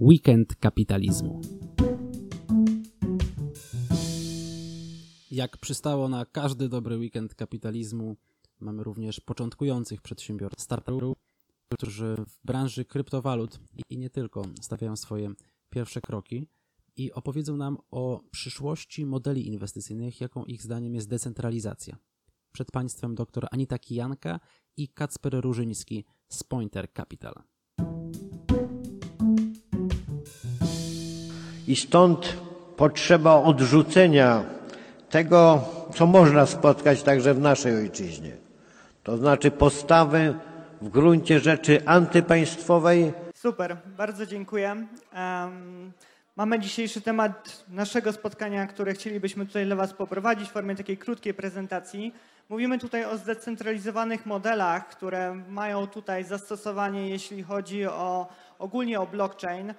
Weekend kapitalizmu. Jak przystało na każdy dobry weekend kapitalizmu, mamy również początkujących przedsiębiorców, startuperów, którzy w branży kryptowalut i nie tylko stawiają swoje pierwsze kroki i opowiedzą nam o przyszłości modeli inwestycyjnych, jaką ich zdaniem jest decentralizacja. Przed Państwem dr Anita Kijanka i Kacper Różyński z Pointer Capital. I stąd potrzeba odrzucenia tego, co można spotkać także w naszej ojczyźnie. To znaczy postawy w gruncie rzeczy antypaństwowej. Super, bardzo dziękuję. Um, mamy dzisiejszy temat naszego spotkania, które chcielibyśmy tutaj dla Was poprowadzić w formie takiej krótkiej prezentacji. Mówimy tutaj o zdecentralizowanych modelach, które mają tutaj zastosowanie, jeśli chodzi o ogólnie o blockchain.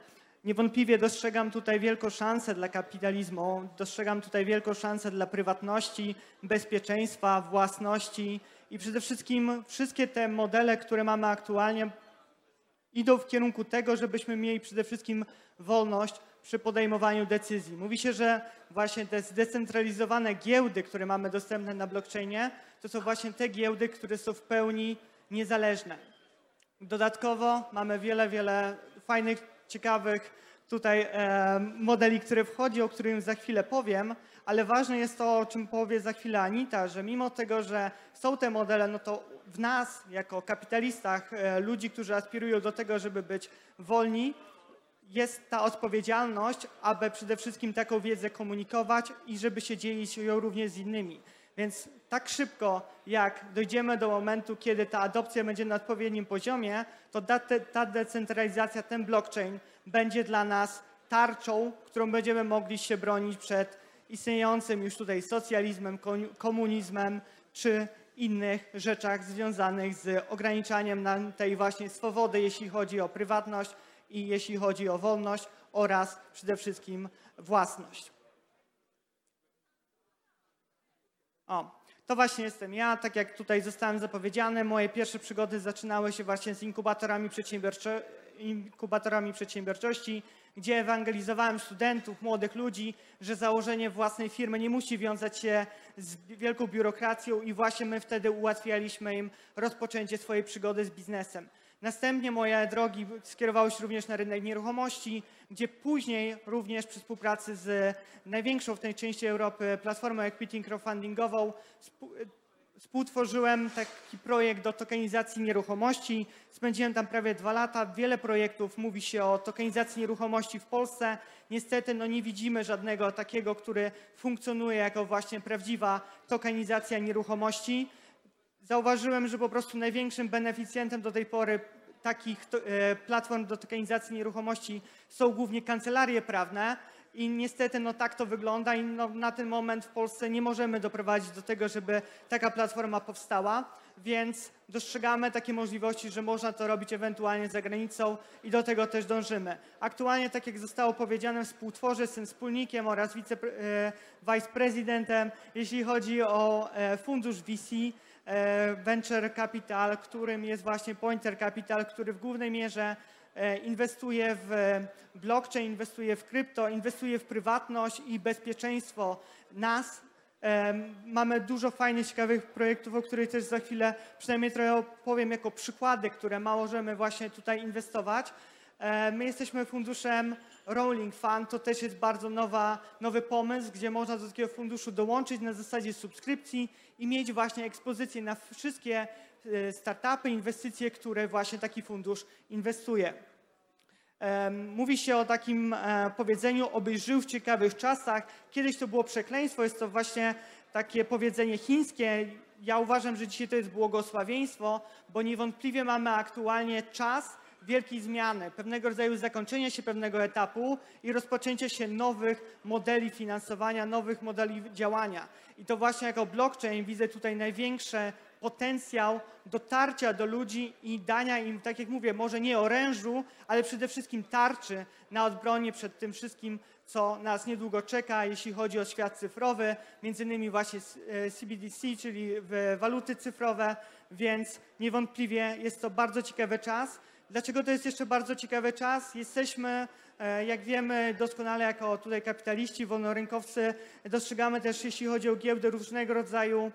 Niewątpliwie dostrzegam tutaj wielką szansę dla kapitalizmu, dostrzegam tutaj wielką szansę dla prywatności, bezpieczeństwa, własności i przede wszystkim wszystkie te modele, które mamy aktualnie, idą w kierunku tego, żebyśmy mieli przede wszystkim wolność przy podejmowaniu decyzji. Mówi się, że właśnie te zdecentralizowane giełdy, które mamy dostępne na blockchainie, to są właśnie te giełdy, które są w pełni niezależne. Dodatkowo mamy wiele, wiele fajnych ciekawych tutaj e, modeli, które wchodzi, o którym za chwilę powiem, ale ważne jest to, o czym powie za chwilę Anita, że mimo tego, że są te modele, no to w nas, jako kapitalistach, e, ludzi, którzy aspirują do tego, żeby być wolni, jest ta odpowiedzialność, aby przede wszystkim taką wiedzę komunikować i żeby się dzielić ją również z innymi. Więc tak szybko, jak dojdziemy do momentu, kiedy ta adopcja będzie na odpowiednim poziomie, to ta decentralizacja, ten blockchain będzie dla nas tarczą, którą będziemy mogli się bronić przed istniejącym już tutaj socjalizmem, komunizmem czy innych rzeczach związanych z ograniczaniem nam tej właśnie swobody, jeśli chodzi o prywatność i jeśli chodzi o wolność oraz przede wszystkim własność. O, to właśnie jestem ja. Tak jak tutaj zostałem zapowiedziany, moje pierwsze przygody zaczynały się właśnie z inkubatorami, inkubatorami przedsiębiorczości, gdzie ewangelizowałem studentów, młodych ludzi, że założenie własnej firmy nie musi wiązać się z wielką biurokracją i właśnie my wtedy ułatwialiśmy im rozpoczęcie swojej przygody z biznesem. Następnie moje drogi skierowały się również na rynek nieruchomości, gdzie później również przy współpracy z największą w tej części Europy platformą equity crowdfundingową współtworzyłem taki projekt do tokenizacji nieruchomości. Spędziłem tam prawie dwa lata. Wiele projektów mówi się o tokenizacji nieruchomości w Polsce. Niestety no nie widzimy żadnego takiego, który funkcjonuje jako właśnie prawdziwa tokenizacja nieruchomości. Zauważyłem, że po prostu największym beneficjentem do tej pory takich e, platform do tokenizacji nieruchomości są głównie kancelarie prawne i niestety no tak to wygląda i no, na ten moment w Polsce nie możemy doprowadzić do tego, żeby taka platforma powstała, więc dostrzegamy takie możliwości, że można to robić ewentualnie za granicą i do tego też dążymy. Aktualnie, tak jak zostało powiedziane, współtworzę, jestem wspólnikiem oraz wice, e, jeśli chodzi o e, fundusz VC, venture Capital, którym jest właśnie Pointer Capital, który w głównej mierze e, inwestuje w blockchain, inwestuje w krypto, inwestuje w prywatność i bezpieczeństwo nas. E, mamy dużo fajnych, ciekawych projektów, o których też za chwilę przynajmniej trochę opowiem jako przykłady, które możemy właśnie tutaj inwestować. My jesteśmy funduszem Rolling Fund, to też jest bardzo nowa, nowy pomysł, gdzie można do takiego funduszu dołączyć na zasadzie subskrypcji i mieć właśnie ekspozycję na wszystkie e, startupy, inwestycje, które właśnie taki fundusz inwestuje. Mówi się o takim e, powiedzeniu, obyś żył w ciekawych czasach. Kiedyś to było przekleństwo, jest to właśnie takie powiedzenie chińskie. Ja uważam, że dzisiaj to jest błogosławieństwo, bo niewątpliwie mamy aktualnie czas, wielkiej zmiany, pewnego rodzaju zakończenia się pewnego etapu i rozpoczęcia się nowych modeli finansowania, nowych modeli działania. I to właśnie jako blockchain widzę tutaj największy potencjał dotarcia do ludzi i dania im, tak jak mówię, może nie orężu, ale przede wszystkim tarczy na odbronie przed tym wszystkim, co nas niedługo czeka, jeśli chodzi o świat cyfrowy, między innymi właśnie CBDC, czyli waluty cyfrowe, więc niewątpliwie jest to bardzo ciekawy czas. Dlaczego to jest jeszcze bardzo ciekawy czas? Jesteśmy, e, jak wiemy doskonale jako tutaj kapitaliści, wolnorynkowcy, dostrzegamy też, jeśli chodzi o giełdę, różnego rodzaju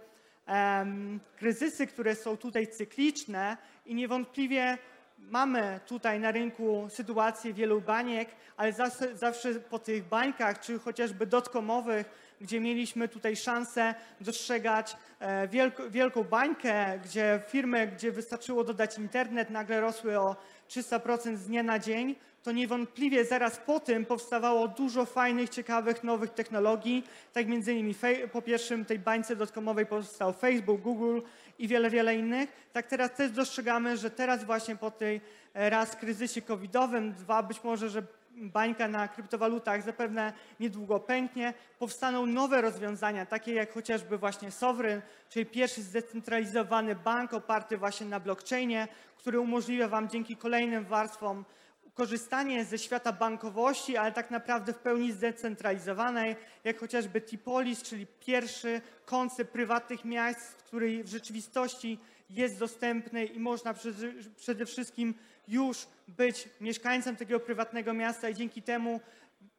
em, kryzysy, które są tutaj cykliczne i niewątpliwie mamy tutaj na rynku sytuację wielu baniek, ale zawsze, zawsze po tych bańkach, czy chociażby dotkomowych, gdzie mieliśmy tutaj szansę dostrzegać e, wielką bańkę, gdzie firmy, gdzie wystarczyło dodać internet, nagle rosły o 300% z dnia na dzień, to niewątpliwie zaraz po tym powstawało dużo fajnych, ciekawych, nowych technologii. Tak między innymi po pierwszym tej bańce dotkomowej powstał Facebook, Google i wiele, wiele innych. Tak teraz też dostrzegamy, że teraz właśnie po tej e, raz kryzysie covidowym, dwa być może, że bańka na kryptowalutach zapewne niedługo pęknie, powstaną nowe rozwiązania, takie jak chociażby właśnie Sovereign, czyli pierwszy zdecentralizowany bank oparty właśnie na blockchainie, który umożliwia Wam dzięki kolejnym warstwom korzystanie ze świata bankowości, ale tak naprawdę w pełni zdecentralizowanej, jak chociażby Tipolis, czyli pierwszy koncept prywatnych miast, który w rzeczywistości jest dostępny i można przede, wszystkim już być mieszkańcem takiego prywatnego miasta i dzięki temu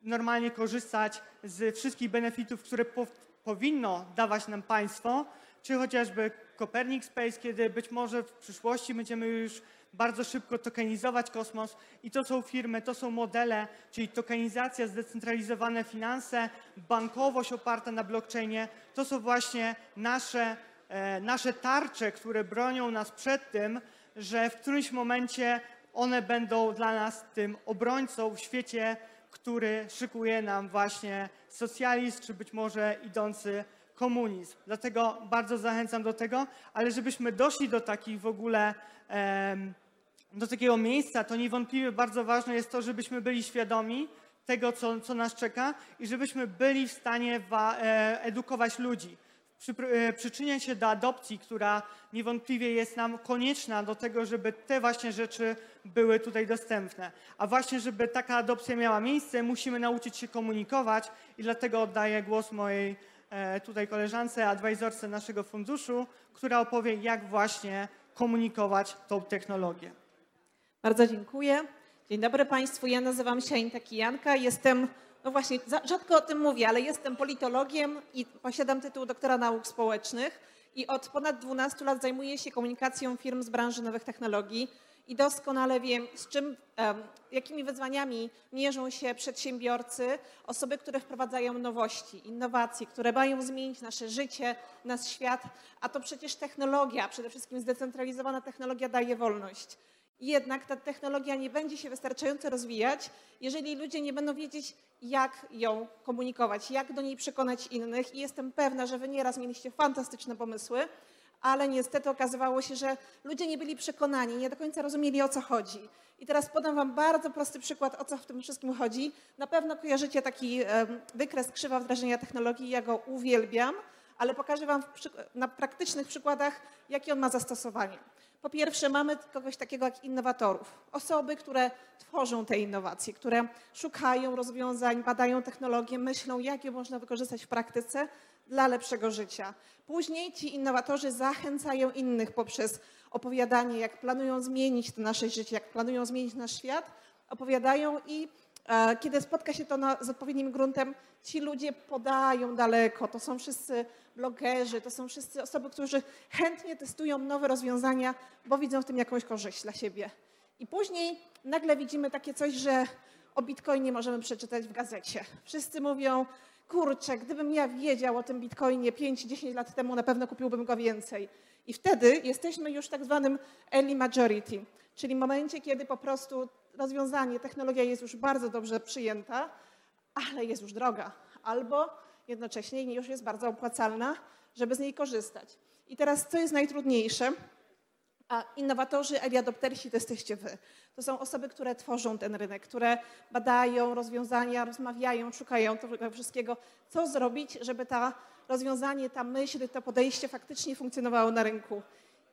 normalnie korzystać z wszystkich benefitów, które po, powinno dawać nam państwo, czy chociażby Copernic Space, kiedy być może w przyszłości będziemy już bardzo szybko tokenizować kosmos i to są firmy, to są modele, czyli tokenizacja, zdecentralizowane finanse, bankowość oparta na blockchainie, to są właśnie nasze, e, nasze tarcze, które bronią nas przed tym, że w którymś momencie one będą dla nas tym obrońcą w świecie, który szykuje nam właśnie socjalizm, czy być może idący komunizm. Dlatego bardzo zachęcam do tego, ale żebyśmy doszli do takich w ogóle do takiego miejsca, to niewątpliwie bardzo ważne jest to, żebyśmy byli świadomi tego, co, co nas czeka i żebyśmy byli w stanie wa, e, edukować ludzi. Przy, e, przyczyniać się do adopcji, która niewątpliwie jest nam konieczna do tego, żeby te właśnie rzeczy były tutaj dostępne. A właśnie, żeby taka adopcja miała miejsce, musimy nauczyć się komunikować i dlatego oddaję głos mojej e, tutaj koleżance, adwajzorce naszego funduszu, która opowie, jak właśnie komunikować tą technologię. Bardzo dziękuję. Dzień dobry Państwu. Ja nazywam się Anita Kijanka. Jestem, no właśnie, za- rzadko o tym mówię, ale jestem politologiem i posiadam tytuł doktora nauk społecznych i od ponad 12 lat zajmuję się komunikacją firm z branży nowych technologii i doskonale wiem, z czym, jakimi wyzwaniami mierzą się przedsiębiorcy, osoby, które wprowadzają nowości, innowacje, które mają zmienić nasze życie, nasz świat, a to przecież technologia, przede wszystkim zdecentralizowana technologia daje wolność. Jednak ta technologia nie będzie się wystarczająco rozwijać, jeżeli ludzie nie będą wiedzieć, jak ją komunikować, jak do niej przekonać innych. I jestem pewna, że wy nieraz mieliście fantastyczne pomysły, ale niestety okazywało się, że ludzie nie byli przekonani, nie do końca rozumieli o co chodzi. I teraz podam Wam bardzo prosty przykład, o co w tym wszystkim chodzi. Na pewno kojarzycie taki wykres krzywa wdrażania technologii, ja go uwielbiam, ale pokażę Wam na praktycznych przykładach, jakie on ma zastosowanie. Po pierwsze, mamy kogoś takiego jak innowatorów, osoby, które tworzą te innowacje, które szukają rozwiązań, badają technologie, myślą, jak je można wykorzystać w praktyce dla lepszego życia. Później ci innowatorzy zachęcają innych poprzez opowiadanie, jak planują zmienić nasze życie, jak planują zmienić nasz świat, opowiadają i kiedy spotka się to na, z odpowiednim gruntem, ci ludzie podają daleko. To są wszyscy blogerzy, to są wszyscy osoby, którzy chętnie testują nowe rozwiązania, bo widzą w tym jakąś korzyść dla siebie. I później nagle widzimy takie coś, że o Bitcoinie możemy przeczytać w gazecie. Wszyscy mówią, kurczę, gdybym ja wiedział o tym Bitcoinie 5-10 lat temu, na pewno kupiłbym go więcej. I wtedy jesteśmy już w tak zwanym early majority, czyli momencie, kiedy po prostu rozwiązanie, technologia jest już bardzo dobrze przyjęta, ale jest już droga, albo jednocześnie już jest bardzo opłacalna, żeby z niej korzystać. I teraz, co jest najtrudniejsze? A innowatorzy, early adoptersi to jesteście wy. To są osoby, które tworzą ten rynek, które badają rozwiązania, rozmawiają, szukają tego wszystkiego, co zrobić, żeby ta rozwiązanie, ta myśl, to podejście faktycznie funkcjonowało na rynku.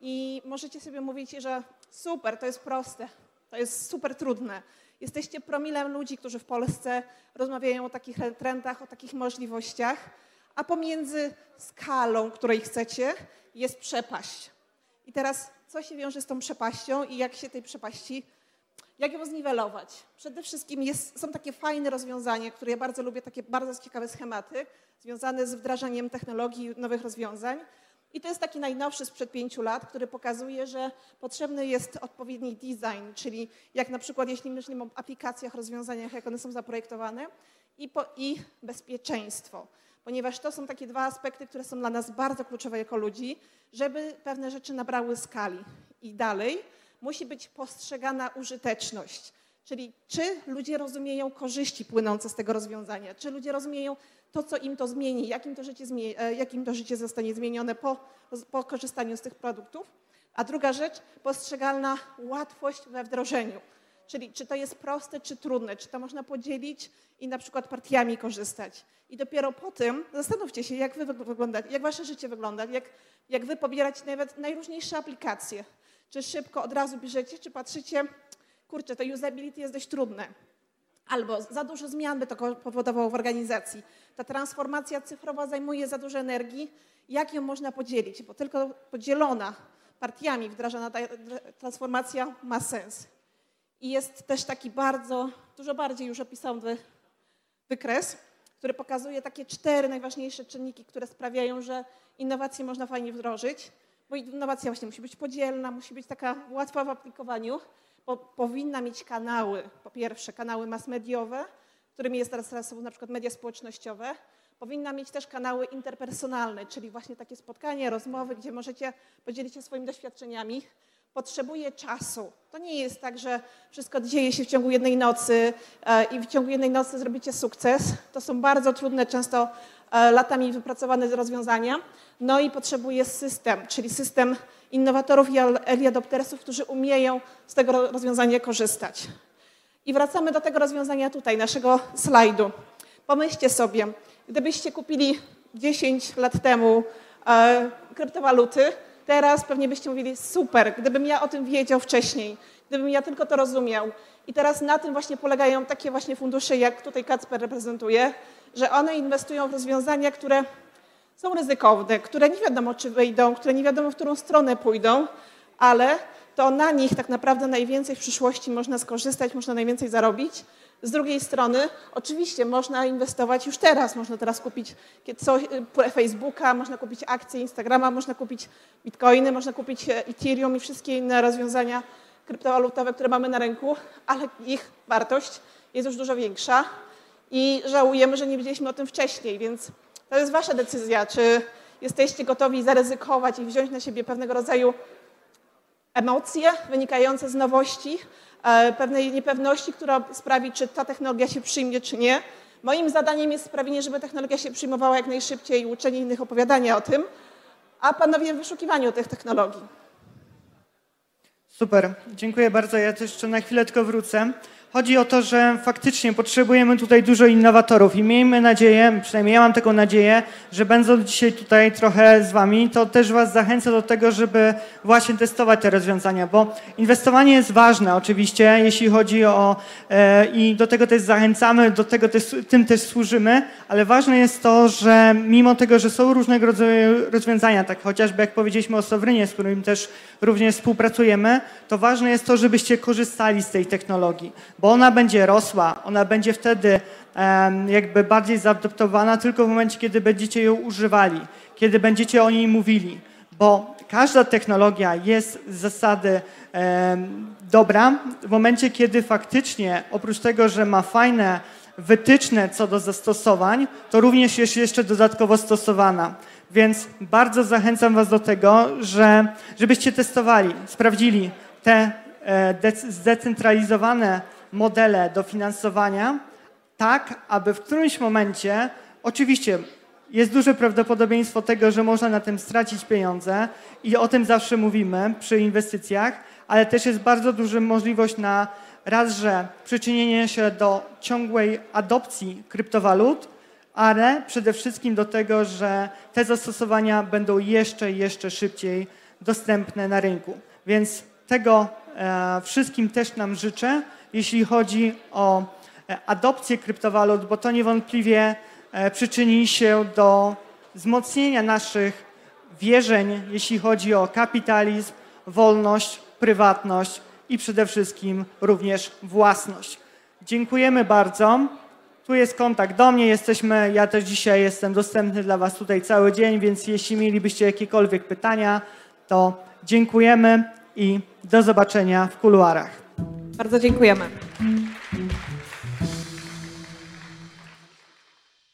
I możecie sobie mówić, że super, to jest proste, to jest super trudne. Jesteście promilem ludzi, którzy w Polsce rozmawiają o takich trendach, o takich możliwościach, a pomiędzy skalą, której chcecie, jest przepaść. I teraz, co się wiąże z tą przepaścią i jak się tej przepaści Jak ją zniwelować? Przede wszystkim jest, są takie fajne rozwiązania, które ja bardzo lubię, takie bardzo ciekawe schematy związane z wdrażaniem technologii, nowych rozwiązań. I to jest taki najnowszy sprzed pięciu lat, który pokazuje, że potrzebny jest odpowiedni design, czyli jak na przykład jeśli myślimy o aplikacjach, rozwiązaniach, jak one są zaprojektowane i, po, i bezpieczeństwo. Ponieważ to są takie dwa aspekty, które są dla nas bardzo kluczowe jako ludzi, żeby pewne rzeczy nabrały skali. I dalej musi być postrzegana użyteczność. Czyli czy ludzie rozumieją korzyści płynące z tego rozwiązania, czy ludzie rozumieją to, co im to zmieni, jak im to życie, e, jak im to życie zostanie zmienione po, po korzystaniu z tych produktów. A druga rzecz, postrzegalna łatwość we wdrożeniu. Czyli czy to jest proste, czy trudne, czy to można podzielić i na przykład partiami korzystać. I dopiero po tym zastanówcie się, jak wy wyglądacie, jak wasze życie wygląda, jak, jak wy pobieracie nawet najróżniejsze aplikacje. Czy szybko od razu bierzecie, czy patrzycie, kurczę, to usability jest dość trudne. Albo za dużo zmian by to powodowało w organizacji. Ta transformacja cyfrowa zajmuje za dużo energii. Jak ją można podzielić? Bo tylko podzielona partiami wdrażana ta transformacja ma sens. I jest też taki bardzo, dużo bardziej już opisany wykres, który pokazuje takie cztery najważniejsze czynniki, które sprawiają, że innowacje można fajnie wdrożyć. Bo innowacja właśnie musi być podzielna, musi być taka łatwa w aplikowaniu, bo powinna mieć kanały, po pierwsze kanały mass mediowe, którymi jest teraz, teraz są na przykład media społecznościowe, powinna mieć też kanały interpersonalne, czyli właśnie takie spotkania, rozmowy, gdzie możecie podzielić się swoimi doświadczeniami. Potrzebuje czasu. To nie jest tak, że wszystko dzieje się w ciągu jednej nocy e, i w ciągu jednej nocy zrobicie sukces. To są bardzo trudne, często e, latami wypracowane rozwiązania. No i potrzebuje system, czyli system innowatorów i early adoptersów, którzy umieją z tego rozwiązania korzystać. I wracamy do tego rozwiązania tutaj, naszego slajdu. Pomyślcie sobie, gdybyście kupili 10 lat temu e, kryptowaluty, teraz pewnie byście mówili super, gdybym ja o tym wiedział wcześniej, gdybym ja tylko to rozumiał. I teraz na tym właśnie polegają takie właśnie fundusze, jak tutaj Kacper reprezentuje, że one inwestują w rozwiązania, które są ryzykowne, które nie wiadomo, czy wyjdą, które nie wiadomo, w którą stronę pójdą, ale to na nich tak naprawdę najwięcej w przyszłości można skorzystać, można najwięcej zarobić. Z drugiej strony, oczywiście można inwestować już teraz. Można teraz kupić coś, Facebooka, można kupić akcje Instagrama, można kupić bitcoiny, można kupić e, Ethereum i wszystkie inne rozwiązania kryptowalutowe, które mamy na rynku, ale ich wartość jest już dużo większa i żałujemy, że nie wiedzieliśmy o tym wcześniej, więc to jest wasza decyzja, czy jesteście gotowi zaryzykować i wziąć na siebie pewnego rodzaju emocje wynikające z nowości, e, pewnej niepewności, która sprawi, czy ta technologia się przyjmie, czy nie. Moim zadaniem jest sprawienie, żeby technologia się przyjmowała jak najszybciej i uczenie innych opowiadania o tym, a panowie w wyszukiwaniu tych technologii. Super, dziękuję bardzo. Ja też jeszcze na chwilę tylko wrócę. Chodzi o to, że faktycznie potrzebujemy tutaj dużo innowatorów i miejmy nadzieję, przynajmniej ja mam taką nadzieję, że będąc dzisiaj tutaj trochę z wami, to też was zachęcę do tego, żeby właśnie testować te rozwiązania, bo inwestowanie jest ważne oczywiście, jeśli chodzi o e, i do tego też zachęcamy, do tego też, tym też służymy, ale ważne jest to, że mimo tego, że są różnego rodzaju rozwiązania, tak chociażby jak powiedzieliśmy o Sowrynie, z którym też również współpracujemy, to ważne jest to, żebyście korzystali z tej technologii bo ona będzie rosła, ona będzie wtedy jakby bardziej zaadoptowana tylko w momencie, kiedy będziecie ją używali, kiedy będziecie o niej mówili, bo każda technologia jest z zasady dobra w momencie, kiedy faktycznie oprócz tego, że ma fajne wytyczne co do zastosowań, to również jest jeszcze dodatkowo stosowana. Więc bardzo zachęcam Was do tego, że, żebyście testowali, sprawdzili te e, zdecentralizowane modele dofinansowania, tak aby w którymś momencie, oczywiście jest duże prawdopodobieństwo tego, że można na tym stracić pieniądze i o tym zawsze mówimy przy inwestycjach, ale też jest bardzo duża możliwość na raz, że przyczynienie się do ciągłej adopcji kryptowalut, ale przede wszystkim do tego, że te zastosowania będą jeszcze, jeszcze szybciej dostępne na rynku. Więc tego e, wszystkim też nam życzę jeśli chodzi o e, adopcję kryptowalut, bo to niewątpliwie e, przyczyni się do wzmocnienia naszych wierzeń, jeśli chodzi o kapitalizm, wolność, prywatność i przede wszystkim również własność. Dziękujemy bardzo. Tu jest kontakt do mnie, jesteśmy, ja też dzisiaj jestem dostępny dla Was tutaj cały dzień, więc jeśli mielibyście jakiekolwiek pytania, to dziękujemy i do zobaczenia w kuluarach. Bardzo dziękujemy.